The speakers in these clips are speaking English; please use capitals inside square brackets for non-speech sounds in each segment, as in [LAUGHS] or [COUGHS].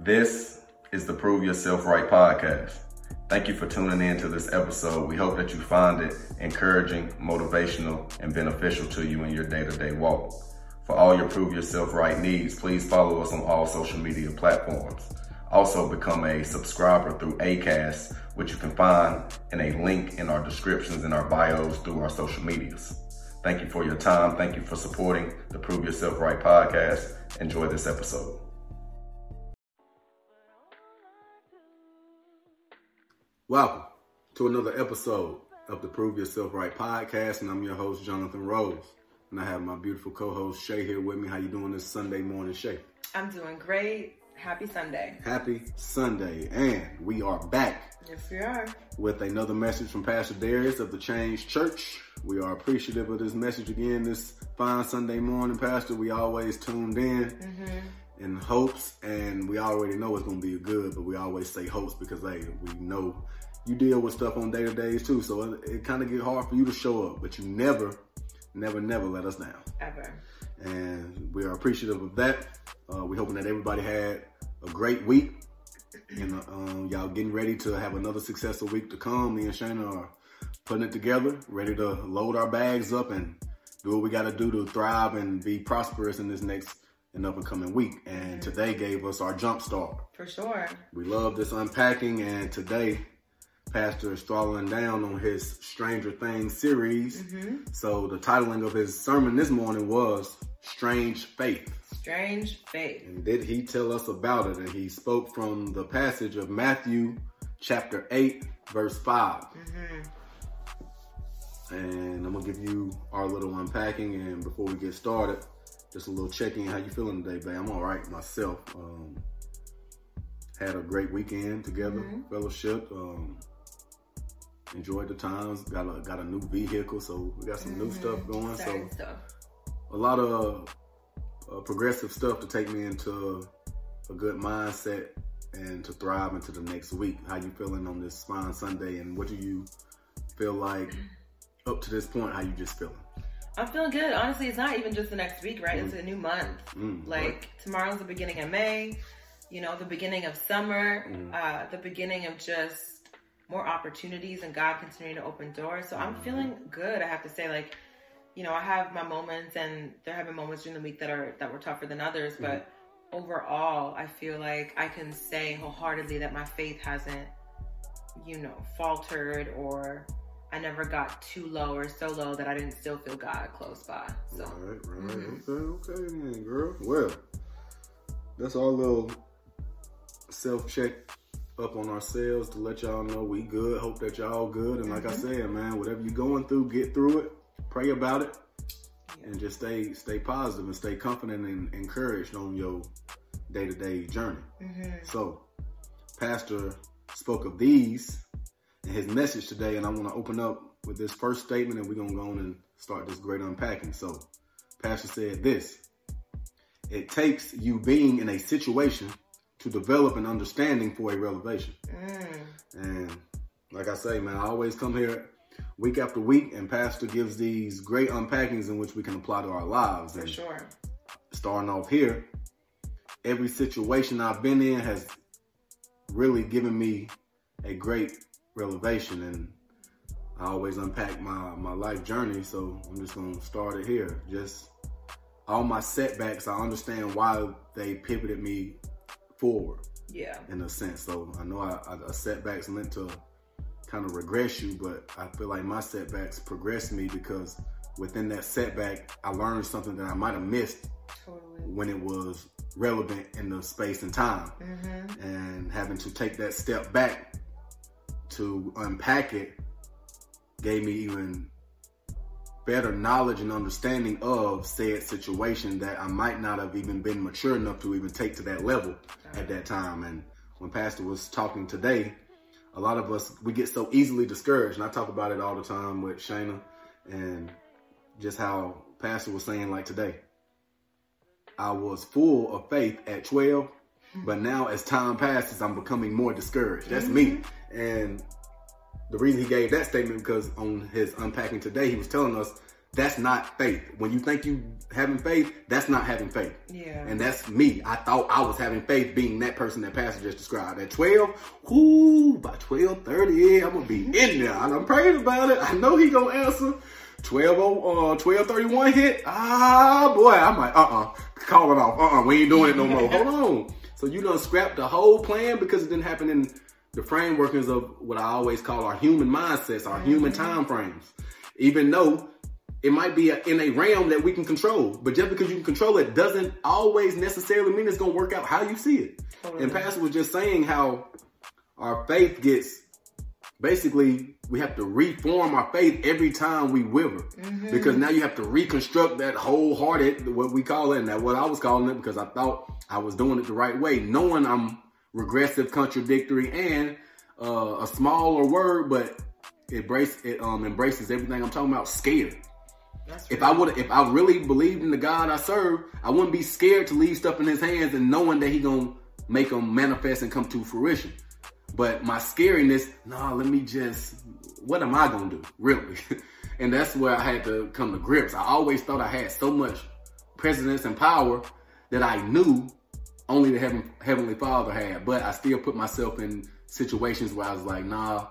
This is the Prove Yourself Right podcast. Thank you for tuning in to this episode. We hope that you find it encouraging, motivational, and beneficial to you in your day to day walk. For all your Prove Yourself Right needs, please follow us on all social media platforms. Also, become a subscriber through ACAST, which you can find in a link in our descriptions and our bios through our social medias. Thank you for your time. Thank you for supporting the Prove Yourself Right podcast. Enjoy this episode. Welcome to another episode of the Prove Yourself Right podcast, and I'm your host Jonathan Rose, and I have my beautiful co-host Shay here with me. How you doing this Sunday morning, Shay? I'm doing great. Happy Sunday. Happy Sunday, and we are back. Yes, we are. With another message from Pastor Darius of the Change Church. We are appreciative of this message again this fine Sunday morning, Pastor. We always tuned in. Mm-hmm in hopes, and we already know it's gonna be good, but we always say hopes because hey, we know you deal with stuff on day to days too, so it, it kind of get hard for you to show up, but you never, never, never let us down. Ever. And we are appreciative of that. Uh, we're hoping that everybody had a great week. And uh, um, y'all getting ready to have another successful week to come. Me and Shayna are putting it together, ready to load our bags up and do what we got to do to thrive and be prosperous in this next and up and coming week. And today gave us our jump start. For sure. We love this unpacking, and today Pastor is throwing down on his Stranger Things series. Mm-hmm. So the titling of his sermon this morning was Strange Faith. Strange Faith. And did he tell us about it? And he spoke from the passage of Matthew chapter 8, verse 5. Mm-hmm. And I'm gonna give you our little unpacking. And before we get started, just a little check in. How you feeling today, babe? I'm all right myself. Um, had a great weekend together, mm-hmm. fellowship. Um, enjoyed the times. Got a got a new vehicle, so we got some mm-hmm. new stuff going. Certain so stuff. a lot of uh, progressive stuff to take me into a good mindset and to thrive into the next week. How you feeling on this fine Sunday, and what do you feel like up to this point? How you just feeling? I'm feeling good. Honestly, it's not even just the next week, right? Mm. It's a new month. Mm, like right. tomorrow's the beginning of May. You know, the beginning of summer. Mm. Uh, the beginning of just more opportunities and God continuing to open doors. So I'm mm-hmm. feeling good. I have to say, like, you know, I have my moments, and there have been moments during the week that are that were tougher than others, mm-hmm. but overall, I feel like I can say wholeheartedly that my faith hasn't, you know, faltered or I never got too low or so low that I didn't still feel God close by. So. Right, right. Mm-hmm. Okay, okay, girl. Well, that's our little self check up on ourselves to let y'all know we good. Hope that y'all good. And like mm-hmm. I said, man, whatever you're going through, get through it. Pray about it. Yeah. And just stay stay positive and stay confident and encouraged on your day to day journey. Mm-hmm. So, Pastor spoke of these and his message today, and I want to open up with this first statement, and we're gonna go on and start this great unpacking. So, Pastor said this: It takes you being in a situation to develop an understanding for a revelation. Mm. And like I say, man, I always come here week after week, and Pastor gives these great unpackings in which we can apply to our lives. For and sure. Starting off here, every situation I've been in has really given me a great revelation, and I always unpack my my life journey. So I'm just gonna start it here. Just all my setbacks, I understand why they pivoted me forward. Yeah. In a sense. So I know I, I, setbacks meant to kind of regress you, but I feel like my setbacks progressed me because within that setback, I learned something that I might have missed totally. when it was relevant in the space and time. Mm-hmm. And having to take that step back to unpack it gave me even better knowledge and understanding of said situation that I might not have even been mature enough to even take to that level at that time. And when Pastor was talking today, a lot of us we get so easily discouraged, and I talk about it all the time with Shayna, and just how Pastor was saying like today. I was full of faith at 12, but now as time passes, I'm becoming more discouraged. That's me. Mm-hmm. And the reason he gave that statement because on his unpacking today, he was telling us that's not faith. When you think you having faith, that's not having faith. Yeah. And that's me. I thought I was having faith being that person that Pastor just described. At 12, whoo, by 1230, yeah, I'm gonna be in there. I'm praying about it. I know he gonna answer. 12, uh, 1231 hit. Ah, boy, I'm like, uh-uh, call it off. Uh-uh, we ain't doing it no more. [LAUGHS] Hold on. So you done scrapped the whole plan because it didn't happen in the frameworkings of what I always call our human mindsets, our mm-hmm. human time frames. Even though it might be a, in a realm that we can control, but just because you can control it doesn't always necessarily mean it's going to work out how you see it. Totally. And Pastor was just saying how our faith gets basically we have to reform our faith every time we waver mm-hmm. because now you have to reconstruct that wholehearted what we call it and that what I was calling it because I thought I was doing it the right way, knowing I'm regressive, contradictory, and uh, a smaller word, but it embrace it um embraces everything I'm talking about. Scared. if I would, if I really believed in the God I serve, I wouldn't be scared to leave stuff in His hands and knowing that He gonna make them manifest and come to fruition. But my scariness, nah, let me just, what am I gonna do, really? [LAUGHS] and that's where I had to come to grips. I always thought I had so much presence and power that I knew only the heaven, Heavenly Father had, but I still put myself in situations where I was like, nah,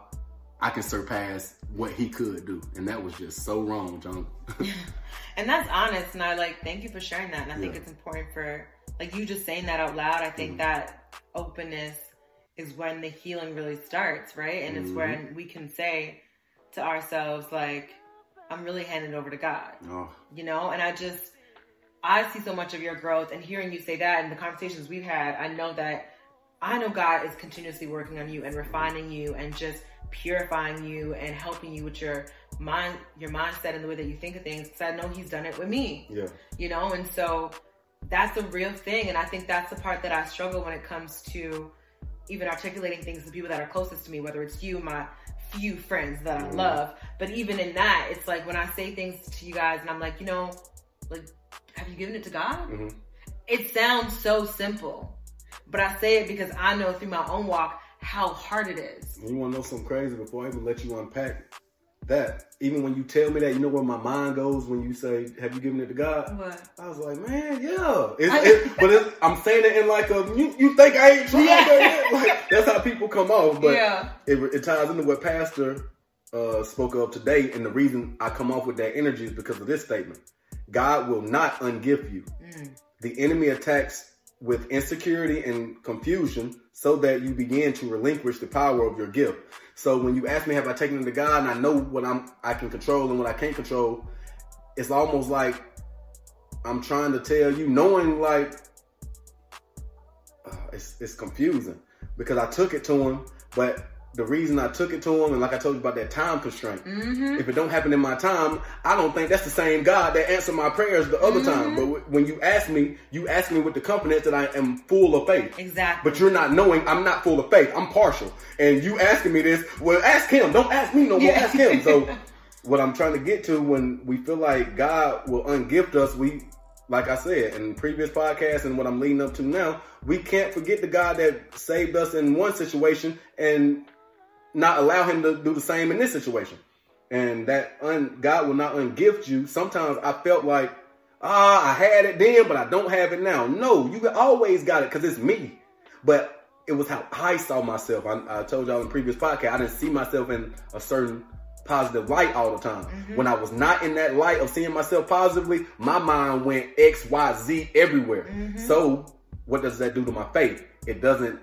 I can surpass what he could do. And that was just so wrong, John. [LAUGHS] and that's honest. And I like, thank you for sharing that. And I yeah. think it's important for, like, you just saying that out loud. I think mm-hmm. that openness is when the healing really starts, right? And mm-hmm. it's when we can say to ourselves, like, I'm really handing over to God. Oh. You know? And I just, I see so much of your growth and hearing you say that and the conversations we've had, I know that I know God is continuously working on you and refining you and just purifying you and helping you with your mind, your mindset and the way that you think of things. Cause I know he's done it with me. Yeah. You know, and so that's a real thing. And I think that's the part that I struggle when it comes to even articulating things to people that are closest to me, whether it's you, my few friends that I mm-hmm. love. But even in that, it's like when I say things to you guys and I'm like, you know, like have you given it to God? Mm-hmm. It sounds so simple, but I say it because I know through my own walk how hard it is. You want to know something crazy before I even let you unpack that? Even when you tell me that, you know where my mind goes when you say, "Have you given it to God?" What? I was like, "Man, yeah." It's, it, but it's, I'm saying it in like a you, you think I ain't trying yeah. like, That's how people come off. But yeah. it, it ties into what Pastor uh, spoke of today, and the reason I come off with that energy is because of this statement. God will not ungift you. Mm. The enemy attacks with insecurity and confusion so that you begin to relinquish the power of your gift. So when you ask me, have I taken it to God and I know what I'm, I can control and what I can't control, it's almost like I'm trying to tell you, knowing like, uh, it's, it's confusing because I took it to him, but the reason I took it to him, and like I told you about that time constraint. Mm-hmm. If it don't happen in my time, I don't think that's the same God that answered my prayers the other mm-hmm. time. But w- when you ask me, you ask me with the confidence that I am full of faith. Exactly. But you're not knowing I'm not full of faith. I'm partial. And you asking me this, well, ask him. Don't ask me no more. Yeah. Ask him. So [LAUGHS] what I'm trying to get to when we feel like God will ungift us, we like I said in previous podcasts and what I'm leading up to now, we can't forget the God that saved us in one situation and not allow him to do the same in this situation. And that un, God will not ungift you. Sometimes I felt like, ah, I had it then, but I don't have it now. No, you always got it because it's me. But it was how I saw myself. I, I, told y'all in previous podcast, I didn't see myself in a certain positive light all the time. Mm-hmm. When I was not in that light of seeing myself positively, my mind went X, Y, Z everywhere. Mm-hmm. So what does that do to my faith? It doesn't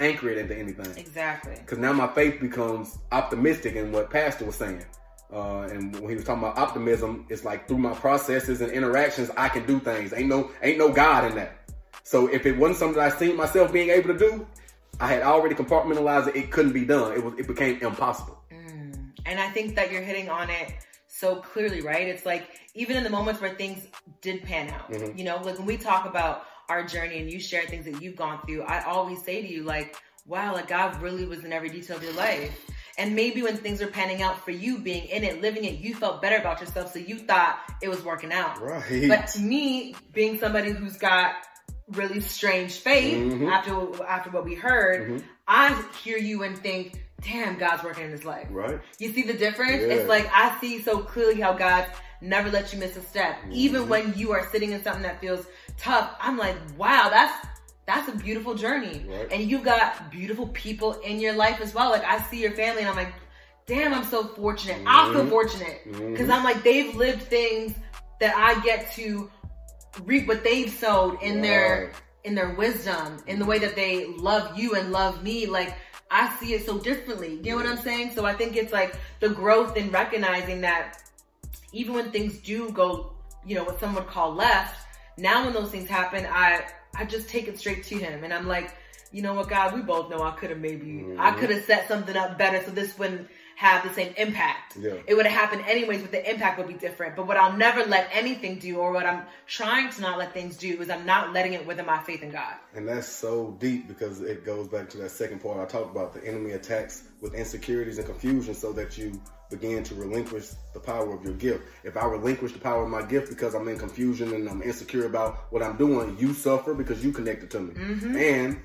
anchor it into anything. Exactly. Because now my faith becomes optimistic in what Pastor was saying. Uh, and when he was talking about optimism, it's like through my processes and interactions, I can do things. Ain't no, ain't no God in that. So if it wasn't something I seen myself being able to do, I had already compartmentalized it. It couldn't be done. It was, it became impossible. Mm. And I think that you're hitting on it so clearly, right? It's like even in the moments where things did pan out, mm-hmm. you know, like when we talk about our journey and you share things that you've gone through, I always say to you, like, wow, like God really was in every detail of your life. And maybe when things are panning out for you, being in it, living it, you felt better about yourself, so you thought it was working out. Right. But to me, being somebody who's got really strange faith mm-hmm. after after what we heard, mm-hmm. I hear you and think damn, God's working in his life. Right. You see the difference? Yeah. It's like I see so clearly how God never let you miss a step. Mm-hmm. Even when you are sitting in something that feels tough, I'm like, wow, that's that's a beautiful journey. Right. And you've got beautiful people in your life as well. Like I see your family and I'm like, damn, I'm so fortunate. Mm-hmm. I feel fortunate. Because mm-hmm. I'm like, they've lived things that I get to reap what they've sowed in right. their in their wisdom, in the way that they love you and love me. Like I see it so differently. You know what I'm saying? So I think it's like the growth in recognizing that even when things do go, you know, what some would call left, now when those things happen, I I just take it straight to him and I'm like, you know what, God, we both know I could have maybe mm-hmm. I could have set something up better so this wouldn't have the same impact. Yeah. It would have happened anyways, but the impact would be different. But what I'll never let anything do, or what I'm trying to not let things do, is I'm not letting it within my faith in God. And that's so deep because it goes back to that second part I talked about. The enemy attacks with insecurities and confusion so that you begin to relinquish the power of your gift. If I relinquish the power of my gift because I'm in confusion and I'm insecure about what I'm doing, you suffer because you connected to me. Mm-hmm. And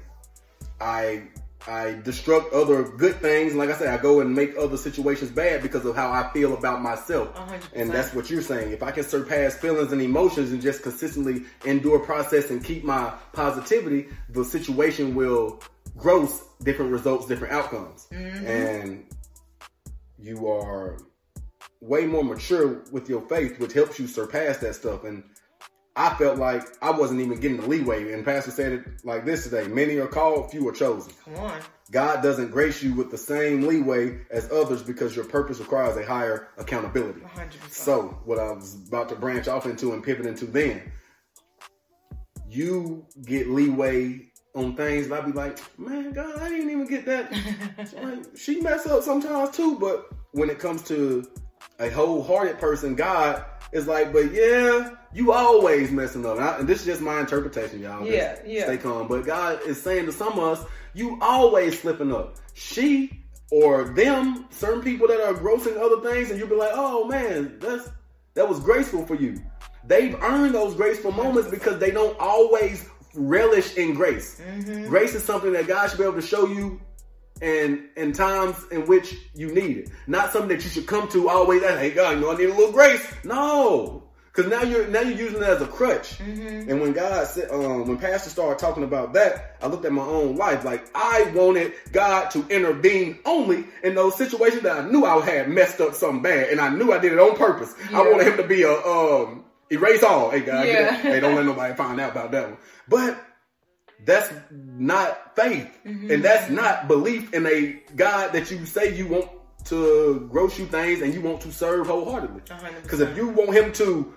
I I destruct other good things. Like I said, I go and make other situations bad because of how I feel about myself. 100%. And that's what you're saying. If I can surpass feelings and emotions and just consistently endure process and keep my positivity, the situation will gross different results, different outcomes. Mm-hmm. And you are way more mature with your faith, which helps you surpass that stuff. And I felt like I wasn't even getting the leeway. And Pastor said it like this today many are called, few are chosen. Come on. God doesn't grace you with the same leeway as others because your purpose requires a higher accountability. 100%. So, what I was about to branch off into and pivot into then, you get leeway on things, and I'd be like, man, God, I didn't even get that. [LAUGHS] like, she mess up sometimes too, but when it comes to a wholehearted person, God is like, but yeah, you always messing up. And, I, and this is just my interpretation, y'all. Yeah, yeah. Stay calm. But God is saying to some of us, you always slipping up. She or them, certain people that are grossing other things, and you'll be like, oh man, that's that was graceful for you. They've earned those graceful moments because they don't always relish in grace. Mm-hmm. Grace is something that God should be able to show you and in times in which you need it. Not something that you should come to always hey God, you know I need a little grace. No. Cause now you're now you're using it as a crutch. Mm-hmm. And when God said um when Pastor started talking about that, I looked at my own life. Like I wanted God to intervene only in those situations that I knew I had messed up something bad and I knew I did it on purpose. Yeah. I wanted him to be a um erase all. Hey God, yeah. hey, don't let nobody find out about that one. But that's not faith. Mm-hmm. And that's not belief in a God that you say you want to gross you things and you want to serve wholeheartedly. Because if you want him to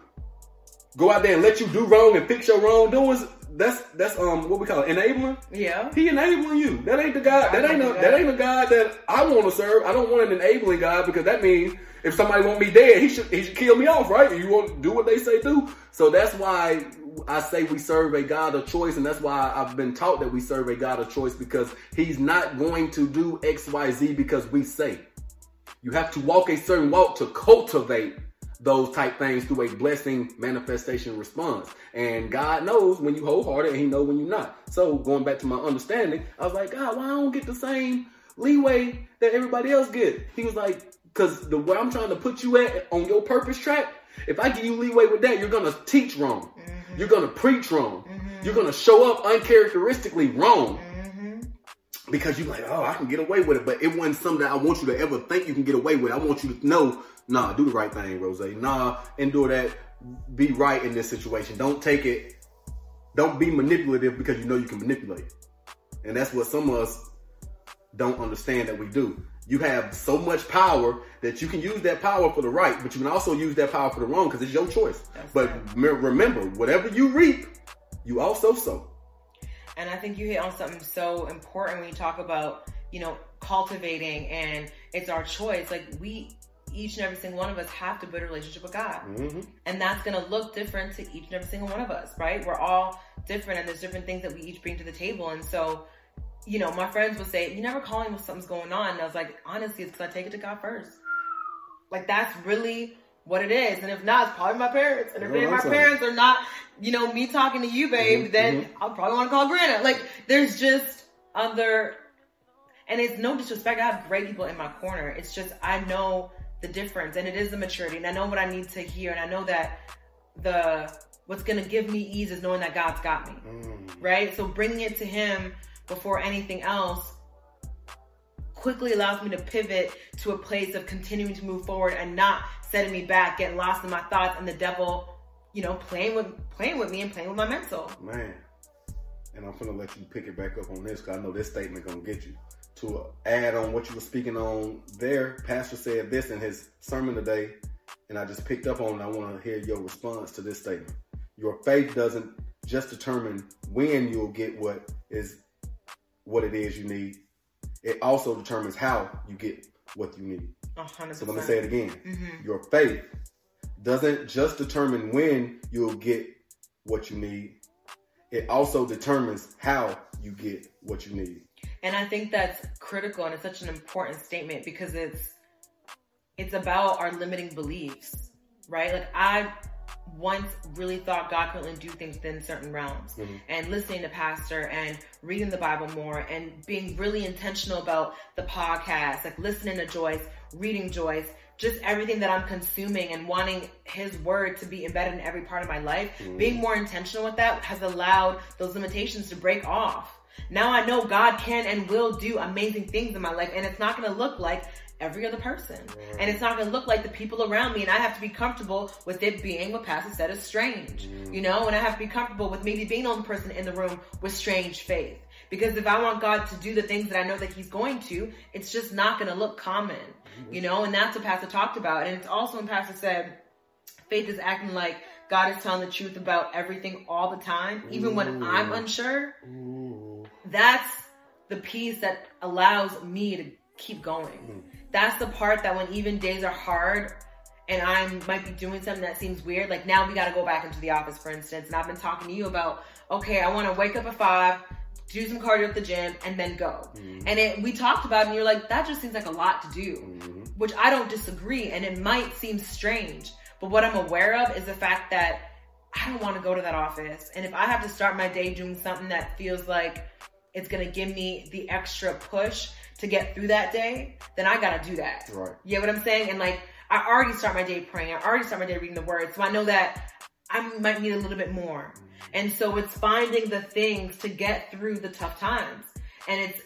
go out there and let you do wrong and fix your wrongdoings, that's that's um what we call it, enabling. Yeah. He enabling you. That ain't the God that ain't a, that ain't a God that I want to serve. I don't want an enabling God because that means if somebody want me dead, he should he should kill me off, right? You want to do what they say do. So that's why I say we serve a God of choice, and that's why I've been taught that we serve a God of choice because He's not going to do X, Y, Z because we say. You have to walk a certain walk to cultivate those type things through a blessing manifestation response. And God knows when you wholehearted and He knows when you're not. So going back to my understanding, I was like, God, why I don't get the same leeway that everybody else get? He was like, because the way I'm trying to put you at on your purpose track, if I give you leeway with that, you're gonna teach wrong. Mm-hmm. You're gonna preach wrong. Mm-hmm. You're gonna show up uncharacteristically wrong. Mm-hmm. Because you're like, oh, I can get away with it, but it wasn't something that I want you to ever think you can get away with. I want you to know, nah, do the right thing, Rose. Nah, endure that. Be right in this situation. Don't take it. Don't be manipulative because you know you can manipulate. And that's what some of us don't understand that we do. You have so much power that you can use that power for the right, but you can also use that power for the wrong because it's your choice. That's but right. remember, whatever you reap, you also sow. And I think you hit on something so important when you talk about, you know, cultivating and it's our choice. Like we each and every single one of us have to build a relationship with God. Mm-hmm. And that's going to look different to each and every single one of us, right? We're all different and there's different things that we each bring to the table. And so you know, my friends would say, "You never call me when something's going on." And I was like, "Honestly, it's because I take it to God first. Like that's really what it is. And if not, it's probably my parents. And if no, my parents are not, you know, me talking to you, babe, mm-hmm, then mm-hmm. I'll probably want to call Grandma. Like there's just other And it's no disrespect. I have great people in my corner. It's just I know the difference and it is the maturity and I know what I need to hear and I know that the what's gonna give me ease is knowing that God's got me. Mm. Right? So bringing it to him before anything else quickly allows me to pivot to a place of continuing to move forward and not setting me back, getting lost in my thoughts and the devil, you know, playing with playing with me and playing with my mental. Man. And I'm gonna let you pick it back up on this because I know this statement gonna get you to add on what you were speaking on there, Pastor said this in his sermon today, and I just picked up on it. I want to hear your response to this statement. Your faith doesn't just determine when you'll get what is what it is you need. It also determines how you get what you need. 100%. So let me say it again. Mm-hmm. Your faith doesn't just determine when you'll get what you need. It also determines how you get what you need. And I think that's critical and it's such an important statement because it's it's about our limiting beliefs, right? Like I once really thought God could only do things within certain realms. Mm-hmm. And listening to Pastor and reading the Bible more and being really intentional about the podcast, like listening to Joyce, reading Joyce, just everything that I'm consuming and wanting his word to be embedded in every part of my life, mm-hmm. being more intentional with that has allowed those limitations to break off. Now I know God can and will do amazing things in my life, and it's not going to look like every other person. Mm. And it's not going to look like the people around me. And I have to be comfortable with it being what Pastor said is strange, mm. you know, and I have to be comfortable with maybe being the only person in the room with strange faith. Because if I want God to do the things that I know that He's going to, it's just not going to look common, mm. you know, and that's what Pastor talked about. And it's also when Pastor said, faith is acting like God is telling the truth about everything all the time, even when I'm unsure. That's the piece that allows me to keep going. That's the part that when even days are hard and I might be doing something that seems weird, like now we got to go back into the office, for instance. And I've been talking to you about, okay, I want to wake up at five, do some cardio at the gym, and then go. Mm-hmm. And it, we talked about it, and you're like, that just seems like a lot to do, mm-hmm. which I don't disagree. And it might seem strange, but what I'm aware of is the fact that I don't want to go to that office. And if I have to start my day doing something that feels like it's going to give me the extra push to get through that day, then I got to do that. Right. You know what I'm saying? And like, I already start my day praying. I already start my day reading the word. So I know that I might need a little bit more. Mm-hmm. And so it's finding the things to get through the tough times. And it's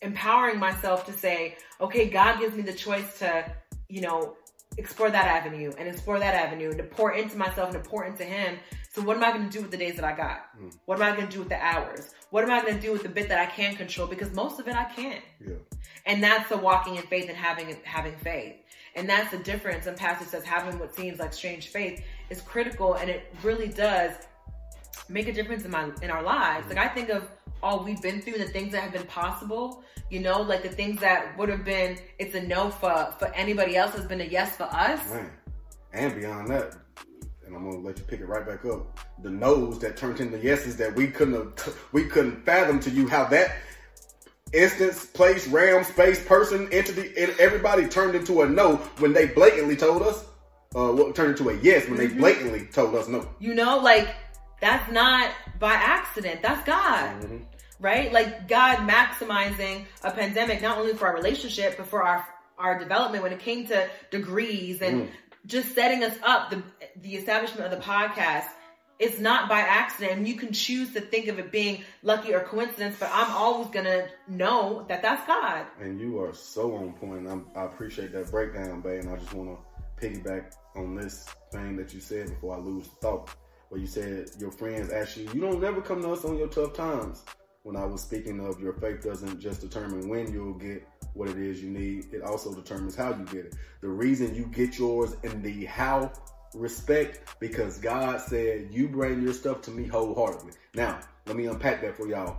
empowering myself to say, okay, God gives me the choice to, you know, explore that avenue and explore that avenue and to pour into myself and to pour into him. So what am I going to do with the days that I got? Mm. What am I going to do with the hours? What am I going to do with the bit that I can control? Because most of it I can't. Yeah. And that's the walking in faith and having having faith. And that's the difference. And Pastor says having what seems like strange faith is critical, and it really does make a difference in my in our lives. Mm. Like I think of all we've been through and the things that have been possible you know, like the things that would have been it's a no for for anybody else has been a yes for us. Man. And beyond that, and I'm gonna let you pick it right back up. The no's that turned into yeses that we couldn't have, [LAUGHS] we couldn't fathom to you how that instance, place, realm, space, person, entity, and everybody turned into a no when they blatantly told us. Uh, what turned into a yes when mm-hmm. they blatantly told us no. You know, like that's not by accident. That's God. Mm-hmm right? Like God maximizing a pandemic, not only for our relationship, but for our, our development when it came to degrees and mm. Just setting us up, the, the establishment of the podcast. It's not by accident. And you can choose to think of it being lucky or coincidence, but I'm always to know that that's God. And you are so on point. I'm, i appreciate that breakdown, babe. And I just want to piggyback on this thing that you said before I lose the thought. Where you said your friends ask you, you don't never come to us on your tough times when I was speaking of your faith doesn't just determine when you'll get what it is you need, it also determines how you get it. The reason you get yours and the how respect because God said you bring your stuff to me wholeheartedly. Now, let me unpack that for y'all.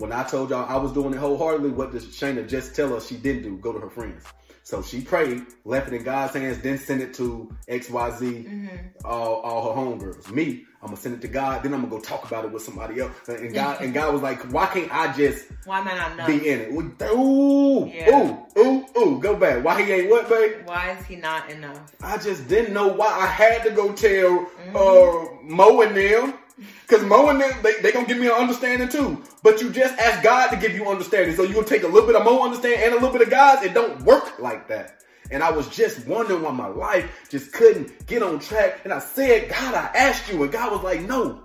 When I told y'all I was doing it wholeheartedly, what did Shayna just tell us she didn't do? Go to her friends. So she prayed, left it in God's hands, then sent it to XYZ, mm-hmm. all, all her homegirls. Me, I'm gonna send it to God, then I'm gonna go talk about it with somebody else. And God and God was like, why can't I just why am I not be in it? Ooh, yeah. ooh, ooh, ooh, go back. Why he ain't what, babe? Why is he not enough? I just didn't know why I had to go tell mm-hmm. uh Mo and them Because Mo and them, they, they gonna give me an understanding too. But you just ask God to give you understanding. So you gonna take a little bit of Mo understanding and a little bit of God's. It don't work like that. And I was just wondering why my life just couldn't get on track. And I said, God, I asked you. And God was like, no,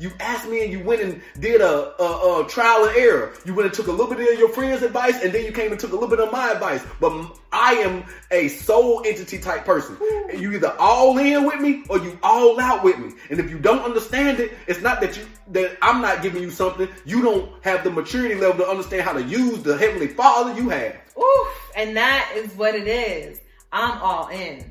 you asked me and you went and did a, a, a, trial and error. You went and took a little bit of your friend's advice and then you came and took a little bit of my advice. But I am a sole entity type person. And You either all in with me or you all out with me. And if you don't understand it, it's not that you that I'm not giving you something. You don't have the maturity level to understand how to use the heavenly Father you have. Oof, and that is what it is. I'm all in.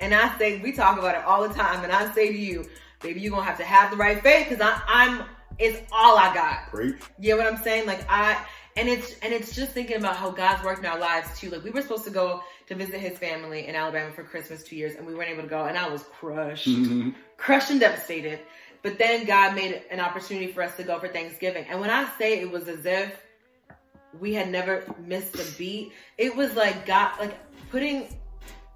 And I say we talk about it all the time, and I say to you, baby, you're gonna have to have the right faith because I'm it's all I got. Great. You know what I'm saying? Like I and it's and it's just thinking about how God's working our lives too. Like we were supposed to go to visit his family in Alabama for Christmas two years and we weren't able to go and I was crushed. Mm-hmm. Crushed and devastated. But then God made an opportunity for us to go for Thanksgiving. And when I say it was as if we had never missed a beat, it was like God like putting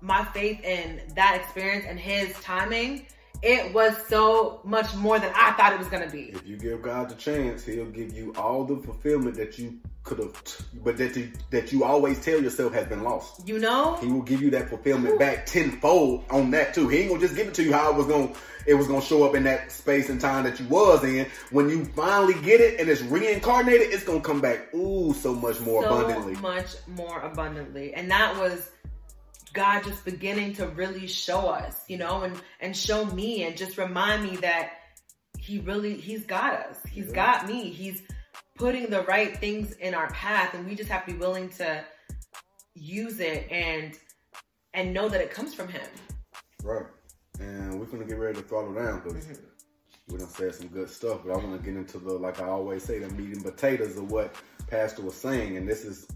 my faith in that experience and his timing it was so much more than I thought it was going to be. If you give God the chance, He'll give you all the fulfillment that you could have, but that you, that you always tell yourself has been lost. You know, He will give you that fulfillment Ooh. back tenfold on that too. He ain't gonna just give it to you how it was gonna it was gonna show up in that space and time that you was in. When you finally get it and it's reincarnated, it's gonna come back ooh so much more abundantly. so abundantly. Much more abundantly, and that was God just beginning to really show us, you know, and, and show me and just remind me that he really, he's got us. He's yeah. got me. He's putting the right things in our path and we just have to be willing to use it and, and know that it comes from him. Right. And we're going to get ready to throttle down because mm-hmm. we done said some good stuff, but I want to get into the, like I always say, the meat and potatoes of what Pastor was saying. And this is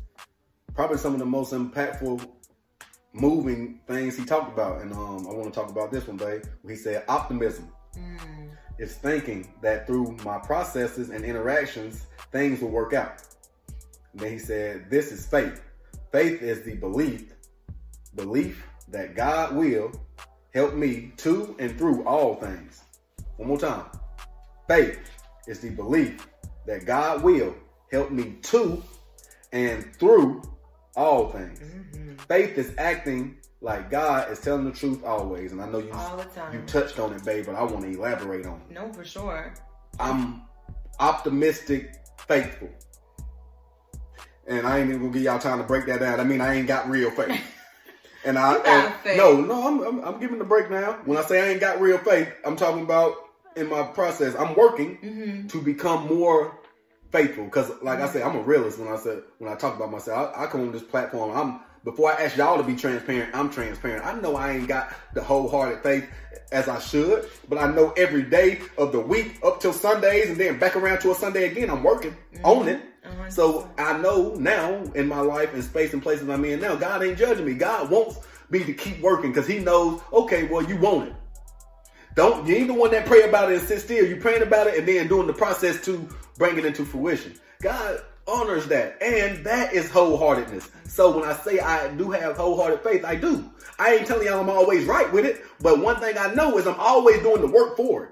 probably some of the most impactful moving things he talked about. And um, I want to talk about this one, babe. He said optimism. Mm. It's thinking that through my processes and interactions, things will work out. And then he said, This is faith. Faith is the belief, belief that God will help me to and through all things. One more time. Faith is the belief that God will help me to and through all things. Mm-hmm. Faith is acting like God is telling the truth always. And I know you you touched on it, babe, but I want to elaborate on it. No, for sure. I'm optimistic, faithful. And I ain't even gonna give y'all time to break that down. I mean, I ain't got real faith. [LAUGHS] And I and, no, no, I'm, I'm, I'm giving the break now. When I say I ain't got real faith, I'm talking about in my process. I'm working mm-hmm. to become more faithful because, like I said, I'm a realist. When I said when I talk about myself, I, I come on this platform. I'm before I ask y'all to be transparent. I'm transparent. I know I ain't got the wholehearted faith as I should, but I know every day of the week up till Sundays and then back around to a Sunday again, I'm working mm-hmm. on it. Uh-huh. So I know now in my life and space and places I'm in now, God ain't judging me. God wants me to keep working because He knows, okay, well, you want it. Don't you ain't the one that pray about it and sit still. You praying about it and then doing the process to bring it into fruition. God honors that, and that is wholeheartedness. So when I say I do have wholehearted faith, I do. I ain't telling y'all I'm always right with it, but one thing I know is I'm always doing the work for it,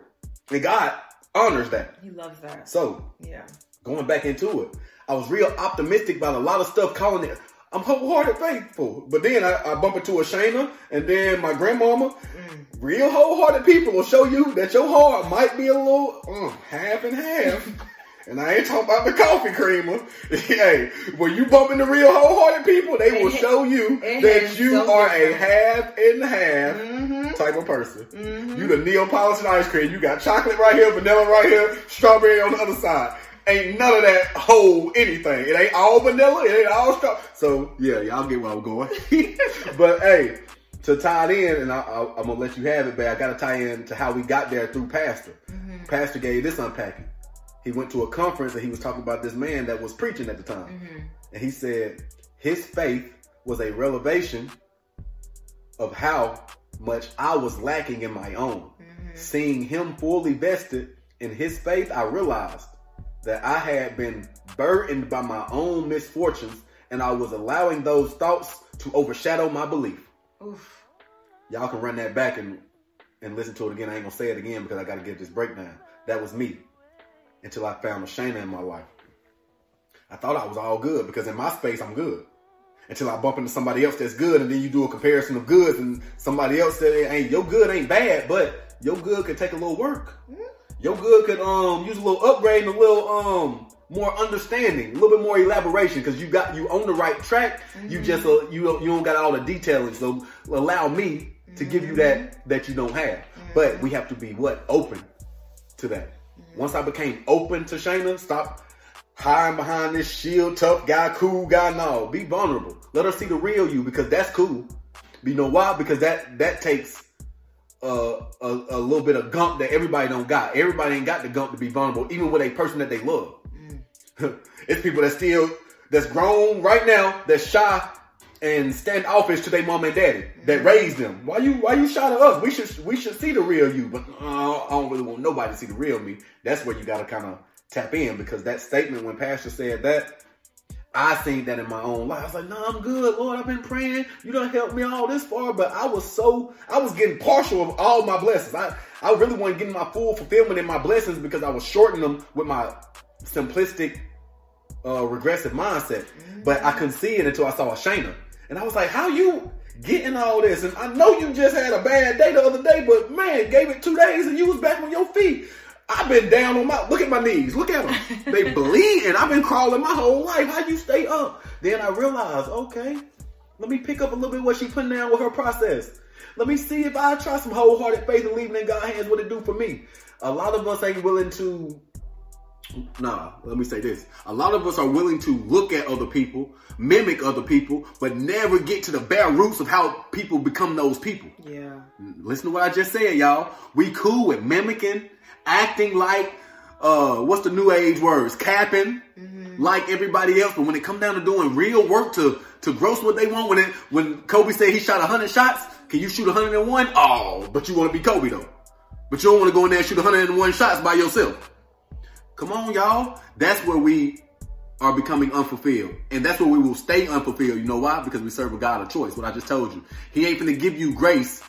and God honors that. He loves that. So yeah, going back into it, I was real optimistic about a lot of stuff calling it. I'm wholehearted faithful. But then I, I bump into a Shayna and then my grandmama. Mm. Real wholehearted people will show you that your heart might be a little uh, half and half. [LAUGHS] And I ain't talking about the coffee creamer. [LAUGHS] hey, when you bump into real wholehearted people, they will show you that you so are different. a half and half mm-hmm. type of person. Mm-hmm. You the Neapolitan ice cream. You got chocolate right here, vanilla right here, strawberry on the other side. Ain't none of that whole anything. It ain't all vanilla. It ain't all straw. So yeah, y'all get where I'm going. [LAUGHS] but hey, to tie it in, and I, am gonna let you have it, but I gotta tie in to how we got there through Pastor. Mm-hmm. Pastor gave this unpacking he went to a conference and he was talking about this man that was preaching at the time. Mm-hmm. And he said his faith was a revelation of how much I was lacking in my own. Mm-hmm. Seeing him fully vested in his faith, I realized that I had been burdened by my own misfortunes and I was allowing those thoughts to overshadow my belief. Oof. Y'all can run that back and, and listen to it again. I ain't gonna say it again because I gotta get this breakdown. that was me until I found Shayna in my life. I thought I was all good because in my space I'm good. Until I bump into somebody else that's good, and then you do a comparison of goods, and somebody else said, "Ain't your good ain't bad, but your good could take a little work. Mm-hmm. Your good could um use a little upgrade and a little um more understanding, a little bit more elaboration because you got you on the right track. Mm-hmm. You just uh, you you don't got all the detailing. So allow me to give you that mm-hmm. that you don't have. Mm-hmm. But we have to be what open to that. Mm-hmm. Once I became open to Shayna, stop hiding behind this shield, tough guy, cool guy. No, be vulnerable. Let her see the real you because that's cool. You know why? Because that that takes uh, a, a little bit of gump that everybody don't got. Everybody ain't got the gump to be vulnerable, even with a person that they love. [LAUGHS] it's people that still that's grown right now that's shy and stand office to their mom and daddy that mm-hmm. raised them. Why you why you shy to us? We should we should see the real you, but uh, I don't really want nobody to see the real me. That's where you got to kind of tap in because that statement when Pastor said that. I seen that in my own life. I was like, no, I'm good. Lord, I've been praying. You don't help me all this far, but I was so, I was getting partial of all my blessings. I, I really wasn't getting my full fulfillment in my blessings because I was shorting them with my simplistic uh, regressive mindset, mm-hmm. but I couldn't see it until I saw Shayna. And I was like, how you getting all this? And I know you just had a bad day the other day, but man, gave it two days and you was back on your feet. I've been down on my, look at my knees, look at them. [LAUGHS] they bleeding. I've been crawling my whole life. How you stay up? Then I realized, okay, let me pick up a little bit what she putting down with her process. Let me see if I try some wholehearted faith and leaving in God's hands what it do for me. A lot of us ain't willing to Nah, let me say this. A lot of us are willing to look at other people, mimic other people, but never get to the bare roots of how people become those people. Yeah. Listen to what I just said, y'all. We cool with mimicking, acting like, uh, what's the new age words? Capping, mm-hmm. like everybody else. But when it come down to doing real work to, to gross what they want, when it, when Kobe said he shot 100 shots, can you shoot 101? Oh, but you want to be Kobe though. But you don't want to go in there and shoot 101 shots by yourself. Come on, y'all. That's where we are becoming unfulfilled. And that's where we will stay unfulfilled. You know why? Because we serve a God of choice. What I just told you. He ain't gonna give you grace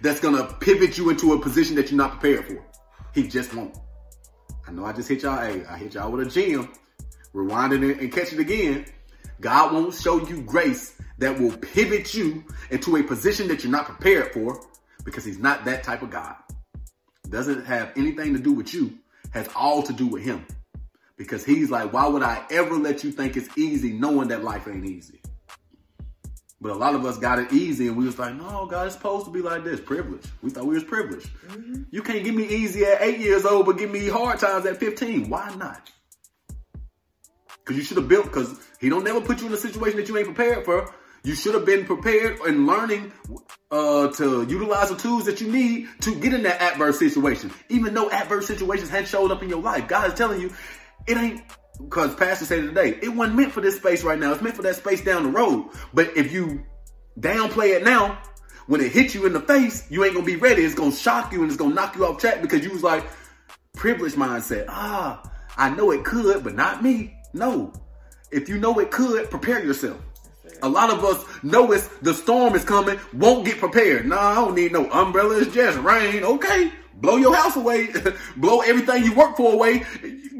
that's gonna pivot you into a position that you're not prepared for. He just won't. I know I just hit y'all. Hey, I hit y'all with a gem. Rewind it and catch it again. God won't show you grace that will pivot you into a position that you're not prepared for because he's not that type of God. Doesn't have anything to do with you has all to do with him. Because he's like, why would I ever let you think it's easy knowing that life ain't easy? But a lot of us got it easy and we was like, no, God, it's supposed to be like this. Privilege. We thought we was privileged. Mm-hmm. You can't give me easy at eight years old, but give me hard times at 15. Why not? Cause you should have built, cause he don't never put you in a situation that you ain't prepared for. You should have been prepared and learning uh, to utilize the tools that you need to get in that adverse situation. Even though adverse situations had showed up in your life, God is telling you it ain't because Pastor said today. It wasn't meant for this space right now. It's meant for that space down the road. But if you downplay it now, when it hits you in the face, you ain't gonna be ready. It's gonna shock you and it's gonna knock you off track because you was like privileged mindset. Ah, I know it could, but not me. No. If you know it could, prepare yourself. A lot of us know it's the storm is coming, won't get prepared. Nah, I don't need no umbrella. It's just rain. Okay. Blow your house away. [LAUGHS] Blow everything you work for away.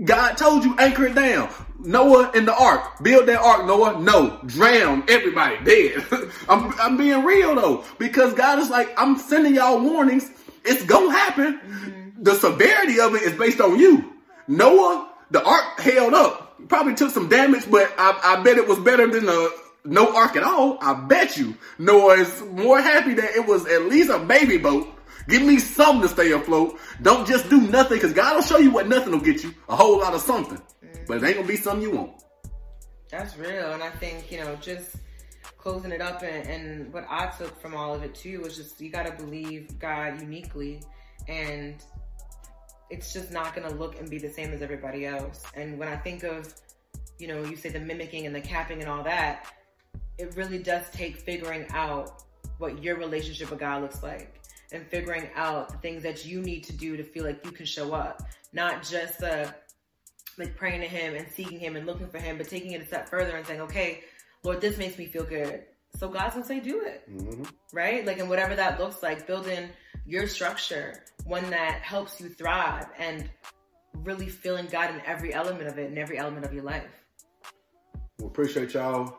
God told you anchor it down. Noah in the ark. Build that ark, Noah. No. Drown everybody dead. [LAUGHS] I'm, I'm being real though. Because God is like, I'm sending y'all warnings. It's gonna happen. Mm-hmm. The severity of it is based on you. Noah, the ark held up. Probably took some damage, but I, I bet it was better than the no ark at all, I bet you Noah is more happy that it was at least a baby boat. Give me something to stay afloat. Don't just do nothing because God will show you what nothing will get you. A whole lot of something. Mm-hmm. But it ain't gonna be something you want. That's real. And I think, you know, just closing it up and, and what I took from all of it too was just you gotta believe God uniquely and it's just not gonna look and be the same as everybody else. And when I think of, you know, you say the mimicking and the capping and all that, it really does take figuring out what your relationship with God looks like and figuring out the things that you need to do to feel like you can show up. Not just uh, like praying to Him and seeking Him and looking for Him, but taking it a step further and saying, okay, Lord, this makes me feel good. So God's gonna say, do it. Mm-hmm. Right? Like, and whatever that looks like, building your structure, one that helps you thrive and really feeling God in every element of it, in every element of your life. We appreciate y'all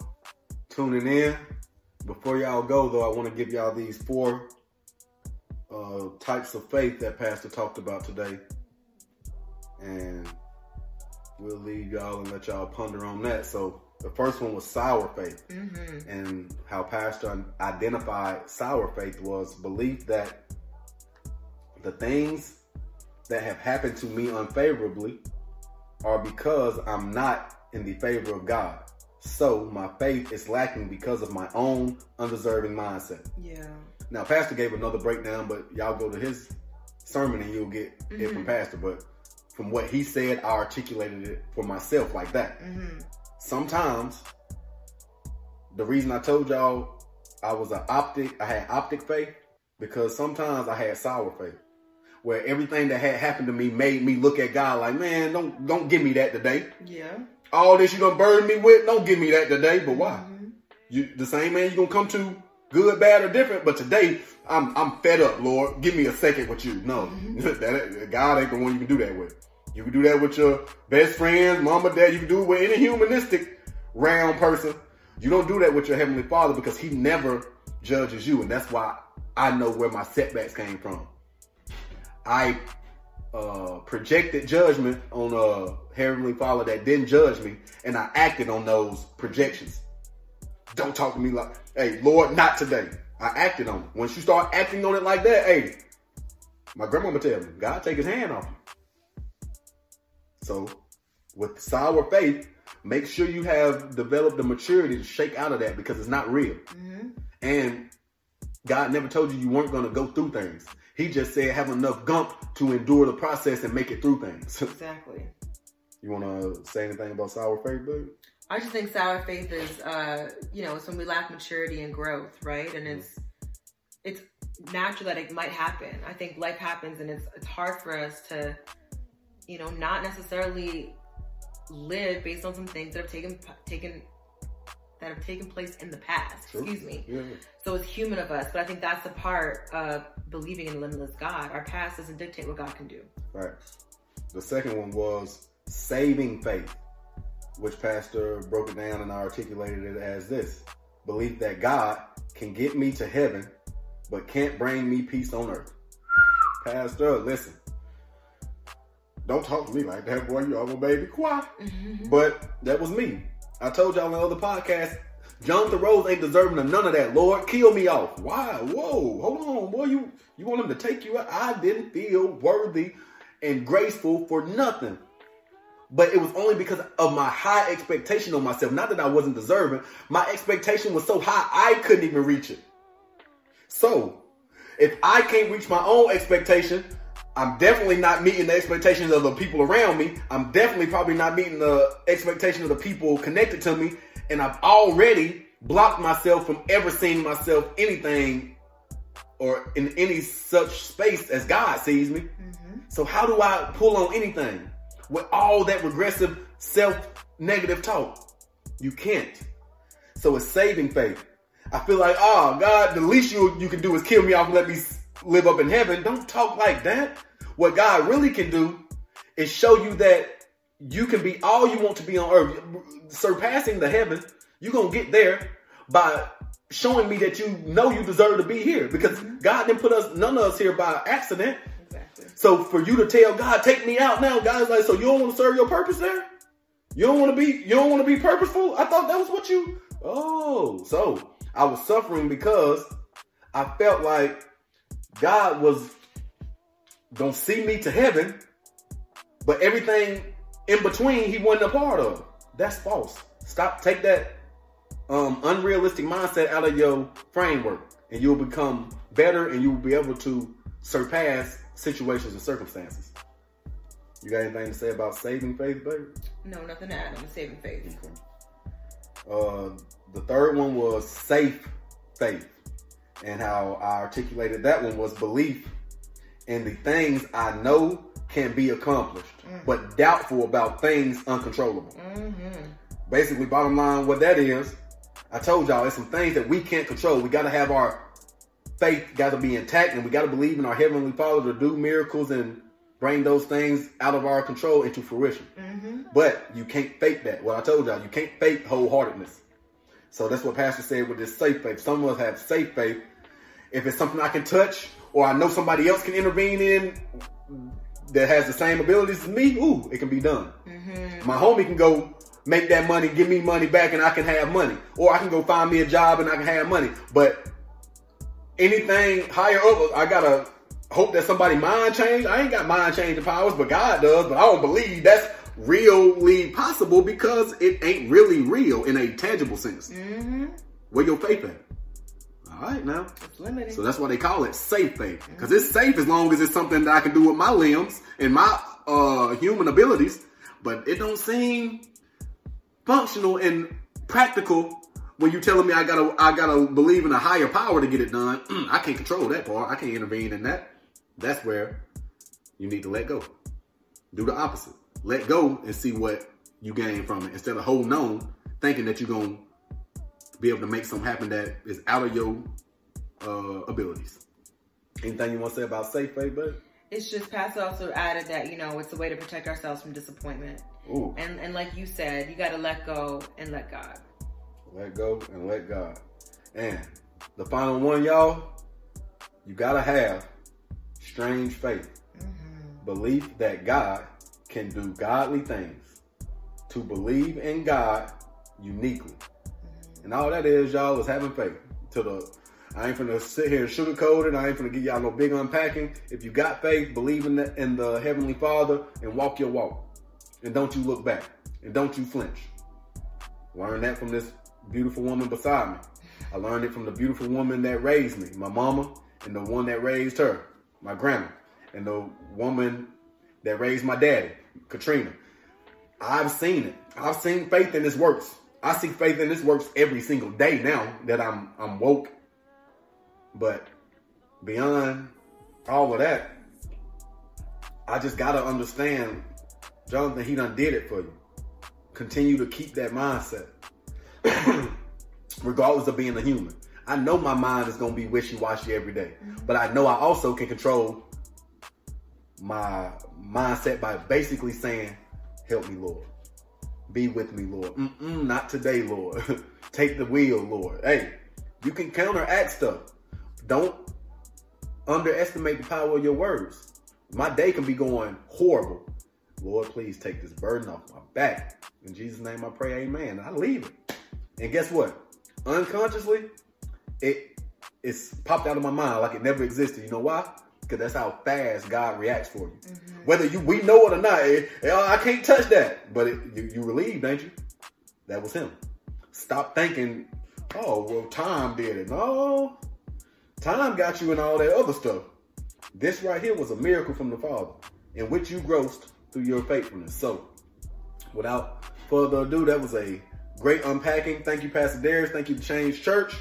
tuning in. Before y'all go, though, I want to give y'all these four uh, types of faith that Pastor talked about today. And we'll leave y'all and let y'all ponder on that. So, the first one was sour faith. Mm-hmm. And how Pastor identified sour faith was belief that the things that have happened to me unfavorably are because I'm not in the favor of God. So my faith is lacking because of my own undeserving mindset. Yeah. Now, Pastor gave another breakdown, but y'all go to his sermon and you'll get mm-hmm. it from mm-hmm. Pastor. But from what he said, I articulated it for myself like that. Mm-hmm. Sometimes, the reason I told y'all I was an optic, I had optic faith, because sometimes I had sour faith where everything that had happened to me made me look at God like, man, don't don't give me that today. Yeah. All this you gonna burden me with, don't give me that today. But why? Mm-hmm. You the same man you gonna come to, good, bad, or different. But today I'm I'm fed up, Lord. Give me a second with you. No, mm-hmm. [LAUGHS] that God ain't the one you can do that with. You can do that with your best friends, mama, dad. You can do it with any humanistic round person. You don't do that with your heavenly Father because He never judges you, and that's why I know where my setbacks came from. I uh, projected judgment on a heavenly father that didn't judge me, and I acted on those projections. Don't talk to me like, hey, Lord, not today. I acted on it. Once you start acting on it like that, hey, my grandmama tell me, God take his hand off you. So with sour faith, make sure you have developed the maturity to shake out of that because it's not real. Mm-hmm. And God never told you you weren't going to go through things. He just said have enough gump to endure the process and make it through things. [LAUGHS] Exactly. you want to say anything about sour faith, babe? I just think sour faith is, uh, you know, it's when we lack maturity and growth, right? And it's it's natural that it might happen. I think life happens, and it's it's hard for us to, you know, not necessarily live based on some things that have taken taken that have taken place in the past. True. Excuse me. Yeah. So it's human of us, but I think that's the part of believing in a limitless God. Our past doesn't dictate what God can do. Right. The second one was saving faith, which Pastor broke it down and I articulated it as this belief that God can get me to heaven, but can't bring me peace on earth. Pastor, listen. Don't talk to me like that, boy. You all gonna baby quiet. Mm-hmm. But that was me. I told y'all in other podcasts, Jonathan Rose ain't deserving of none of that. Lord, kill me off. Why? Whoa, hold on, boy. You you want him to take you out? I didn't feel worthy and graceful for nothing. But it was only because of my high expectation on myself. Not that I wasn't deserving. My expectation was so high I couldn't even reach it. So, if I can't reach my own expectation, I'm definitely not meeting the expectations of the people around me. I'm definitely probably not meeting the expectation of the people connected to me. And I've already blocked myself from ever seeing myself anything or in any such space as God sees me. Mm-hmm. So how do I pull on anything with all that regressive self negative talk? You can't. So it's saving faith. I feel like, oh God, the least you you can do is kill me off and let me live up in heaven. Don't talk like that. What God really can do is show you that you can be all you want to be on earth, surpassing the heaven. You're going to get there by showing me that you know you deserve to be here because mm-hmm. God didn't put us, none of us here by accident. So for you to tell God, take me out now, God's like, so you don't want to serve your purpose there? You don't want to be, you don't want to be purposeful? I thought that was what you, oh, so I was suffering because I felt like God was gonna see me to heaven, but everything in between he wasn't a part of. That's false. Stop, take that um, unrealistic mindset out of your framework, and you'll become better, and you'll be able to surpass situations and circumstances. You got anything to say about saving faith, baby? No, nothing to add on saving faith. Okay. Uh, the third one was safe faith and how I articulated that one was belief in the things I know can be accomplished, mm. but doubtful about things uncontrollable. Mm-hmm. Basically, bottom line, what that is, I told y'all, it's some things that we can't control. We got to have our faith got to be intact, and we got to believe in our heavenly Father to do miracles and bring those things out of our control into fruition. Mm-hmm. But you can't fake that. Well, I told y'all, you can't fake wholeheartedness. So that's what Pastor said with this safe faith. Some of us have safe faith. If it's something I can touch or I know somebody else can intervene in that has the same abilities as me, ooh, it can be done. Mm-hmm. My homie can go make that money, give me money back, and I can have money. Or I can go find me a job and I can have money. But anything higher up, I gotta hope that somebody mind change. I ain't got mind changing powers, but God does. But I don't believe that's really possible because it ain't really real in a tangible sense. Mm-hmm. Where your faith at? All right, now. So that's why they call it safe faith. Because mm-hmm. it's safe as long as it's something that I can do with my limbs and my uh, human abilities. But it don't seem functional and practical when you're telling me I gotta I gotta believe in a higher power to get it done. Mm, [CLEARS THROAT] I can't control that part. I can't intervene in that. That's where you need to let go. Do the opposite. Let go and see what you gain from it instead of holding on, thinking that you're gonna be able to make something happen that is out of your uh, abilities. Anything you want to say about safe faith, bud? It's just Pastor also added that you know it's a way to protect ourselves from disappointment. Ooh. And and like you said, you got to let go and let God. Let go and let God. And the final one, y'all, you gotta have strange faith, mm-hmm. belief that God can do godly things, to believe in God uniquely. Mm-hmm. And all that is, y'all, is having faith. To the I ain't gonna sit here and sugarcoat it. I ain't gonna give y'all no big unpacking. If you got faith, believe in the, in the Heavenly Father and walk your walk. And don't you look back. And don't you flinch. Learn that from this beautiful woman beside me. I learned it from the beautiful woman that raised me, my mama, and the one that raised her, my grandma, and the woman that raised my daddy, Katrina. I've seen it. I've seen faith in this works. I see faith in this works every single day now that I'm I'm woke. But beyond all of that, I just gotta understand, Jonathan, he done did it for you. Continue to keep that mindset. [COUGHS] regardless of being a human. I know my mind is gonna be wishy-washy every day, mm-hmm. but I know I also can control my mindset by basically saying, "Help me, Lord. Be with me, Lord. Mm-mm, not today, Lord. [LAUGHS] Take the wheel, Lord. Hey, you can counteract stuff. Don't underestimate the power of your words. My day can be going horrible. Lord, please take this burden off my back. In Jesus' name I pray, amen. I leave it. And guess what? Unconsciously, it it's popped out of my mind like it never existed. You know why? Because that's how fast God reacts for you. Mm-hmm. Whether you we know it or not, it, it, I can't touch that. But it, you, you relieved, ain't you? That was him. Stop thinking, oh well, time did it. No, time got you and all that other stuff. This right here was a miracle from the Father, in which you grossed through your faithfulness. So, without further ado, that was a Great unpacking. Thank you, Pastor Dharius. Thank you, Change Church,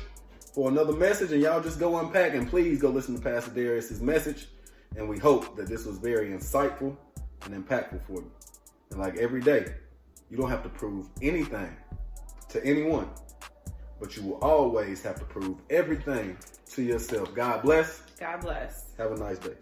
for another message. And y'all just go unpack and please go listen to Pastor Dharius's message. And we hope that this was very insightful and impactful for you. And like every day, you don't have to prove anything to anyone, but you will always have to prove everything to yourself. God bless. God bless. Have a nice day.